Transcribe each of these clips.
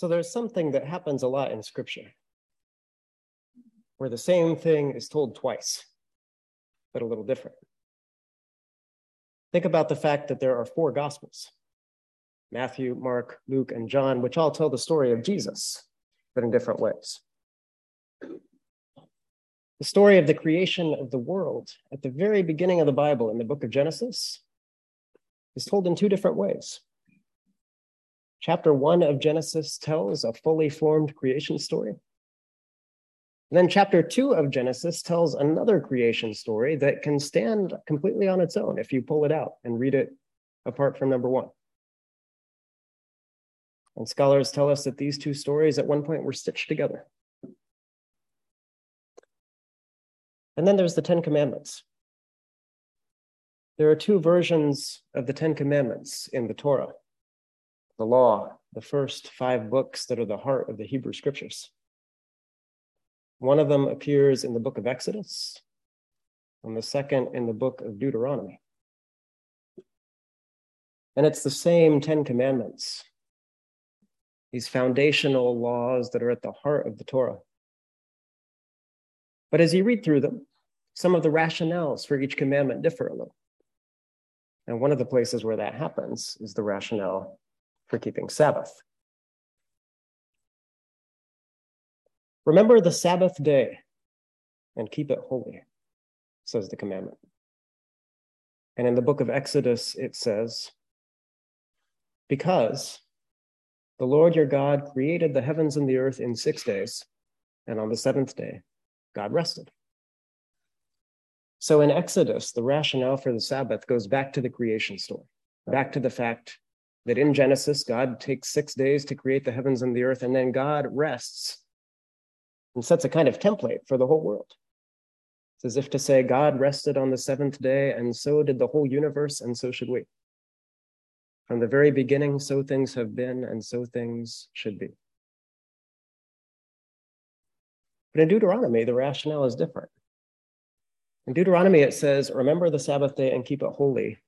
So there's something that happens a lot in scripture where the same thing is told twice, but a little different. Think about the fact that there are four gospels Matthew, Mark, Luke, and John, which all tell the story of Jesus, but in different ways. The story of the creation of the world at the very beginning of the Bible in the book of Genesis is told in two different ways. Chapter one of Genesis tells a fully formed creation story. And then chapter two of Genesis tells another creation story that can stand completely on its own if you pull it out and read it apart from number one. And scholars tell us that these two stories at one point were stitched together. And then there's the Ten Commandments. There are two versions of the Ten Commandments in the Torah the law, the first five books that are the heart of the Hebrew scriptures. One of them appears in the book of Exodus, and the second in the book of Deuteronomy. And it's the same Ten Commandments, these foundational laws that are at the heart of the Torah. But as you read through them, some of the rationales for each commandment differ a little. And one of the places where that happens is the rationale for keeping Sabbath. Remember the Sabbath day and keep it holy, says the commandment. And in the book of Exodus, it says, Because the Lord your God created the heavens and the earth in six days, and on the seventh day, God rested. So in Exodus, the rationale for the Sabbath goes back to the creation story, back to the fact that in Genesis, God takes six days to create the heavens and the earth, and then God rests and sets a kind of template for the whole world. It's as if to say, God rested on the seventh day, and so did the whole universe, and so should we. From the very beginning, so things have been, and so things should be. But in Deuteronomy, the rationale is different. In Deuteronomy, it says, Remember the Sabbath day and keep it holy,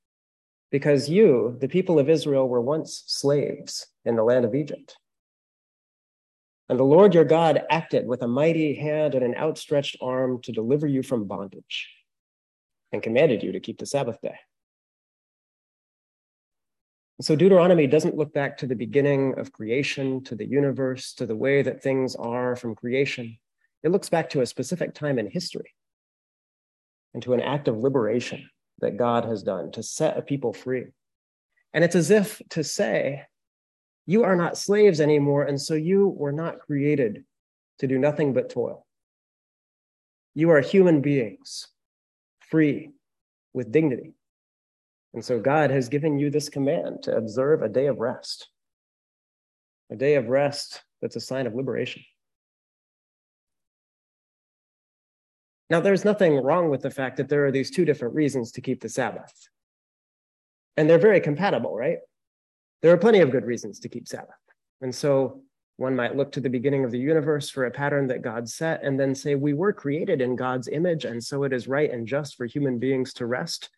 because you, the people of Israel, were once slaves in the land of Egypt. And the Lord your God acted with a mighty hand and an outstretched arm to deliver you from bondage and commanded you to keep the Sabbath day. So Deuteronomy doesn't look back to the beginning of creation, to the universe, to the way that things are from creation. It looks back to a specific time in history and to an act of liberation that God has done to set a people free. And it's as if to say, you are not slaves anymore, and so you were not created to do nothing but toil. You are human beings, free, with dignity. And so God has given you this command to observe a day of rest, a day of rest that's a sign of liberation. Now, there's nothing wrong with the fact that there are these two different reasons to keep the Sabbath. And they're very compatible, right? There are plenty of good reasons to keep Sabbath. And so one might look to the beginning of the universe for a pattern that God set and then say, We were created in God's image, and so it is right and just for human beings to rest.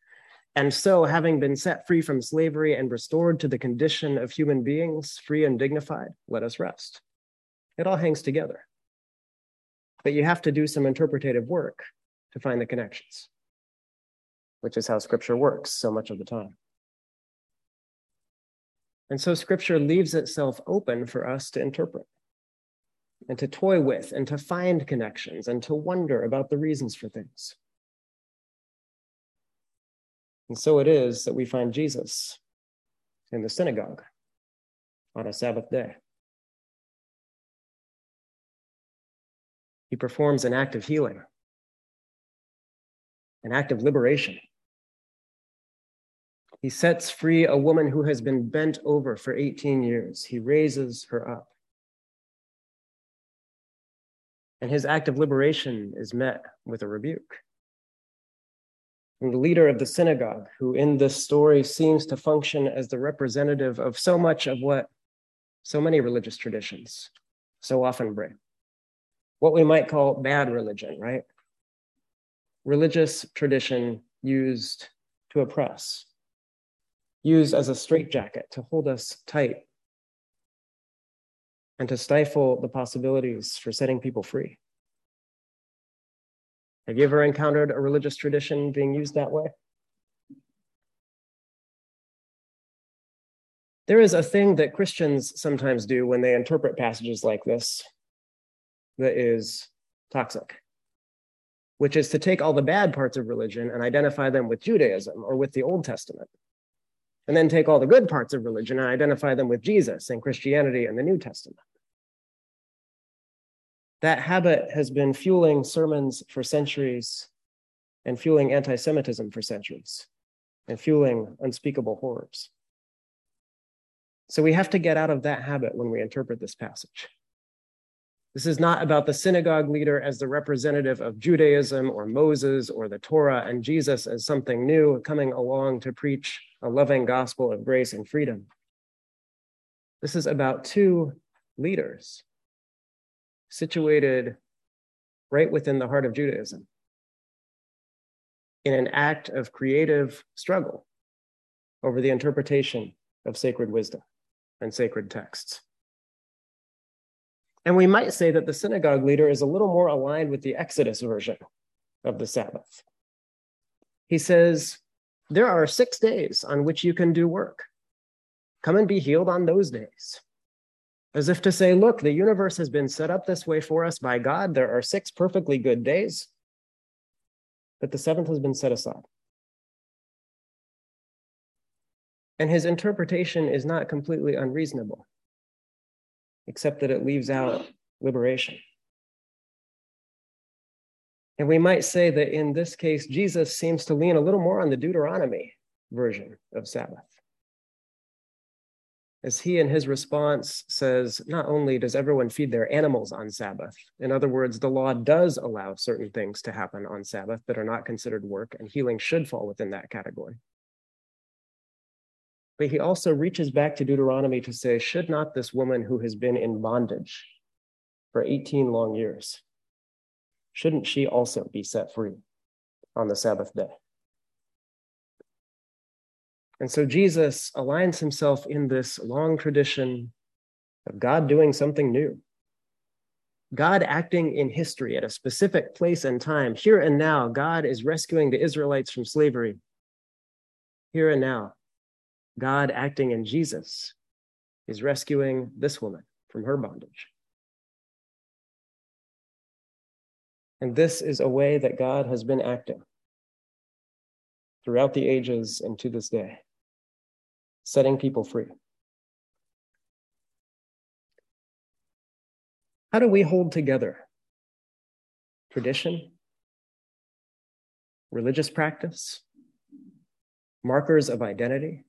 And so, having been set free from slavery and restored to the condition of human beings, free and dignified, let us rest. It all hangs together but you have to do some interpretative work to find the connections, which is how scripture works so much of the time. And so scripture leaves itself open for us to interpret and to toy with and to find connections and to wonder about the reasons for things. And so it is that we find Jesus in the synagogue on a Sabbath day. He performs an act of healing, an act of liberation. He sets free a woman who has been bent over for 18 years. He raises her up. And his act of liberation is met with a rebuke. The leader of the synagogue, who in this story seems to function as the representative of so much of what so many religious traditions so often bring what we might call bad religion, right? Religious tradition used to oppress, used as a straitjacket to hold us tight. and to stifle the possibilities for setting people free. Have you ever encountered a religious tradition being used that way? There is a thing that Christians sometimes do when they interpret passages like this that is toxic, which is to take all the bad parts of religion and identify them with Judaism or with the Old Testament, and then take all the good parts of religion and identify them with Jesus and Christianity and the New Testament. That habit has been fueling sermons for centuries and fueling anti Semitism for centuries and fueling unspeakable horrors. So we have to get out of that habit when we interpret this passage. This is not about the synagogue leader as the representative of Judaism or Moses or the Torah and Jesus as something new coming along to preach a loving gospel of grace and freedom. This is about two leaders situated right within the heart of Judaism in an act of creative struggle over the interpretation of sacred wisdom and sacred texts. And we might say that the synagogue leader is a little more aligned with the Exodus version of the Sabbath. He says, There are six days on which you can do work. Come and be healed on those days. As if to say, Look, the universe has been set up this way for us by God. There are six perfectly good days, but the seventh has been set aside. And his interpretation is not completely unreasonable, except that it leaves out liberation. And we might say that in this case, Jesus seems to lean a little more on the Deuteronomy version of Sabbath. As he in his response says, not only does everyone feed their animals on Sabbath, in other words, the law does allow certain things to happen on Sabbath that are not considered work, and healing should fall within that category. But he also reaches back to Deuteronomy to say, should not this woman who has been in bondage for 18 long years, shouldn't she also be set free on the Sabbath day? And so Jesus aligns himself in this long tradition of God doing something new. God acting in history at a specific place and time. Here and now, God is rescuing the Israelites from slavery. Here and now, God acting in Jesus is rescuing this woman from her bondage. And this is a way that God has been acting throughout the ages and to this day, setting people free. How do we hold together tradition, religious practice, markers of identity,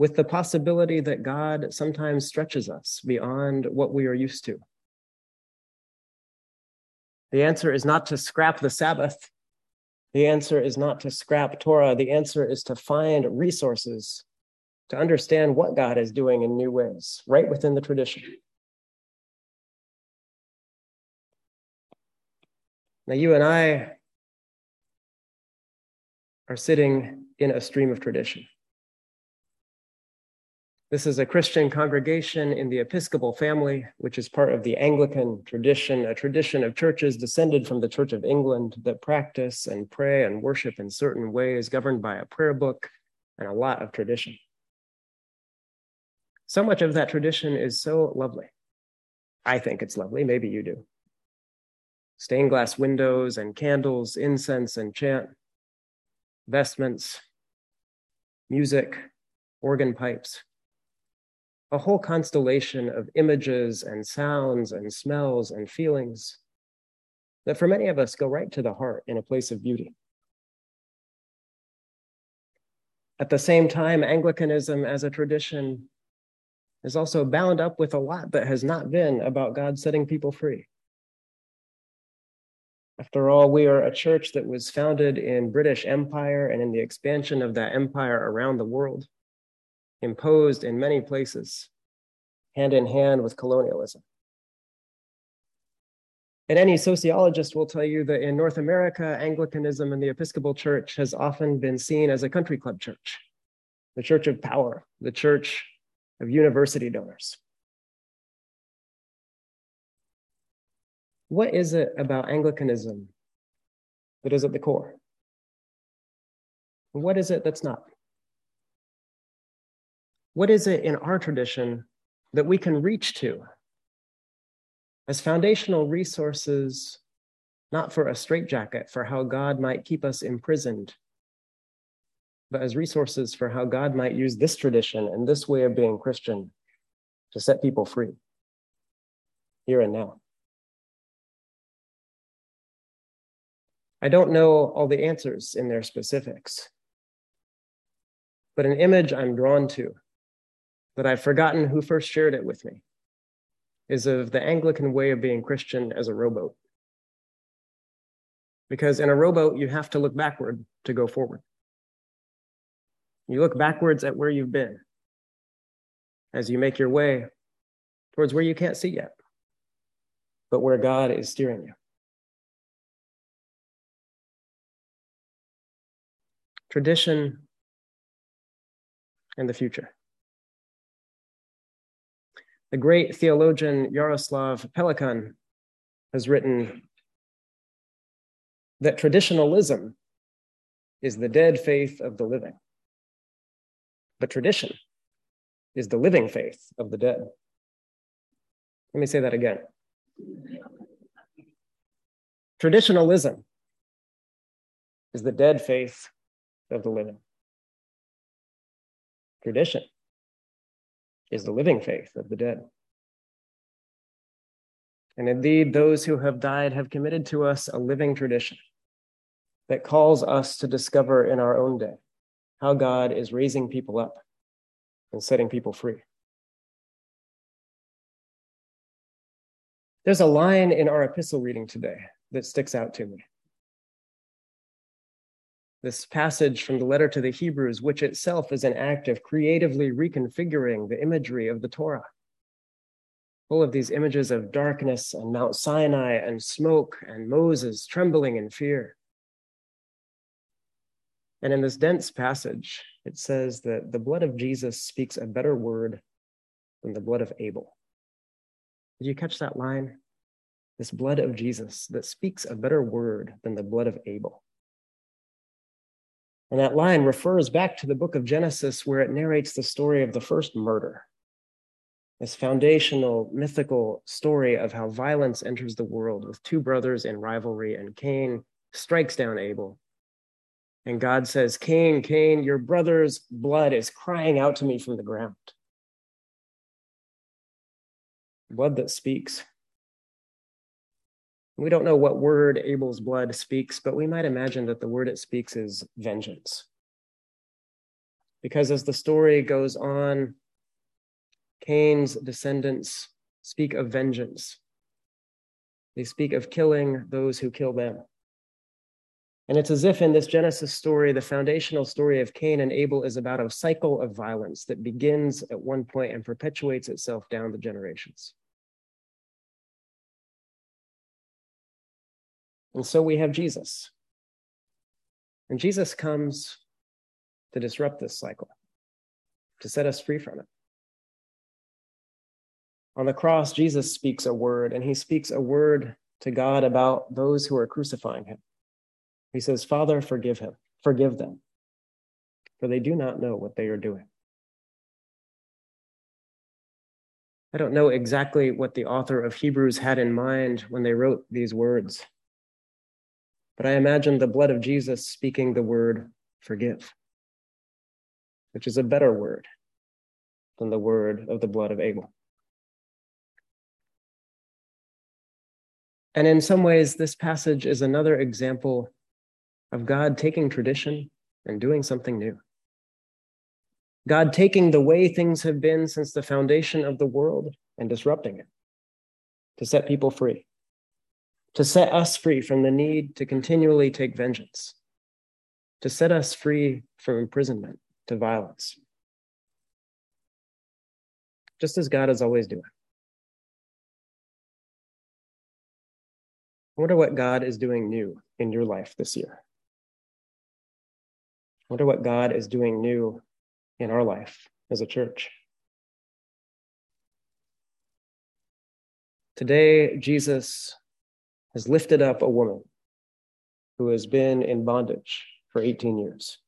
with the possibility that God sometimes stretches us beyond what we are used to. The answer is not to scrap the Sabbath. The answer is not to scrap Torah. The answer is to find resources to understand what God is doing in new ways, right within the tradition. Now, you and I are sitting in a stream of tradition. This is a Christian congregation in the Episcopal family, which is part of the Anglican tradition, a tradition of churches descended from the Church of England that practice and pray and worship in certain ways, governed by a prayer book and a lot of tradition. So much of that tradition is so lovely. I think it's lovely. Maybe you do. Stained glass windows and candles, incense and chant, vestments, music, organ pipes a whole constellation of images and sounds and smells and feelings that for many of us go right to the heart in a place of beauty. At the same time, Anglicanism as a tradition is also bound up with a lot that has not been about God setting people free. After all, we are a church that was founded in British Empire and in the expansion of that empire around the world imposed in many places, hand in hand with colonialism. And any sociologist will tell you that in North America, Anglicanism and the Episcopal Church has often been seen as a country club church, the church of power, the church of university donors. What is it about Anglicanism that is at the core? What is it that's not? What is it in our tradition that we can reach to as foundational resources, not for a straitjacket for how God might keep us imprisoned, but as resources for how God might use this tradition and this way of being Christian to set people free here and now? I don't know all the answers in their specifics, but an image I'm drawn to that I've forgotten who first shared it with me is of the Anglican way of being Christian as a rowboat. Because in a rowboat, you have to look backward to go forward. You look backwards at where you've been as you make your way towards where you can't see yet, but where God is steering you. Tradition and the future. The great theologian Jaroslav Pelikan has written that traditionalism is the dead faith of the living, but tradition is the living faith of the dead. Let me say that again. Traditionalism is the dead faith of the living. Tradition is the living faith of the dead. And indeed, those who have died have committed to us a living tradition that calls us to discover in our own day how God is raising people up and setting people free. There's a line in our epistle reading today that sticks out to me this passage from the letter to the Hebrews, which itself is an act of creatively reconfiguring the imagery of the Torah. Full of these images of darkness and Mount Sinai and smoke and Moses trembling in fear. And in this dense passage, it says that the blood of Jesus speaks a better word than the blood of Abel. Did you catch that line? This blood of Jesus that speaks a better word than the blood of Abel. And that line refers back to the book of Genesis, where it narrates the story of the first murder. This foundational mythical story of how violence enters the world with two brothers in rivalry, and Cain strikes down Abel. And God says, Cain, Cain, your brother's blood is crying out to me from the ground. Blood that speaks. We don't know what word Abel's blood speaks, but we might imagine that the word it speaks is vengeance. Because as the story goes on, Cain's descendants speak of vengeance. They speak of killing those who kill them. And it's as if in this Genesis story, the foundational story of Cain and Abel is about a cycle of violence that begins at one point and perpetuates itself down the generations. And so we have Jesus. And Jesus comes to disrupt this cycle, to set us free from it. On the cross, Jesus speaks a word, and he speaks a word to God about those who are crucifying him. He says, Father, forgive him, forgive them, for they do not know what they are doing. I don't know exactly what the author of Hebrews had in mind when they wrote these words. But I imagine the blood of Jesus speaking the word forgive, which is a better word than the word of the blood of Abel. And in some ways, this passage is another example of God taking tradition and doing something new. God taking the way things have been since the foundation of the world and disrupting it to set people free to set us free from the need to continually take vengeance, to set us free from imprisonment to violence, just as God is always doing. I wonder what God is doing new in your life this year. I wonder what God is doing new in our life as a church. Today, Jesus has lifted up a woman who has been in bondage for 18 years.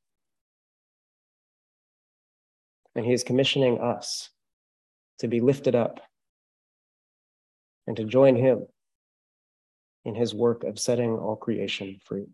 And he is commissioning us to be lifted up and to join him in his work of setting all creation free.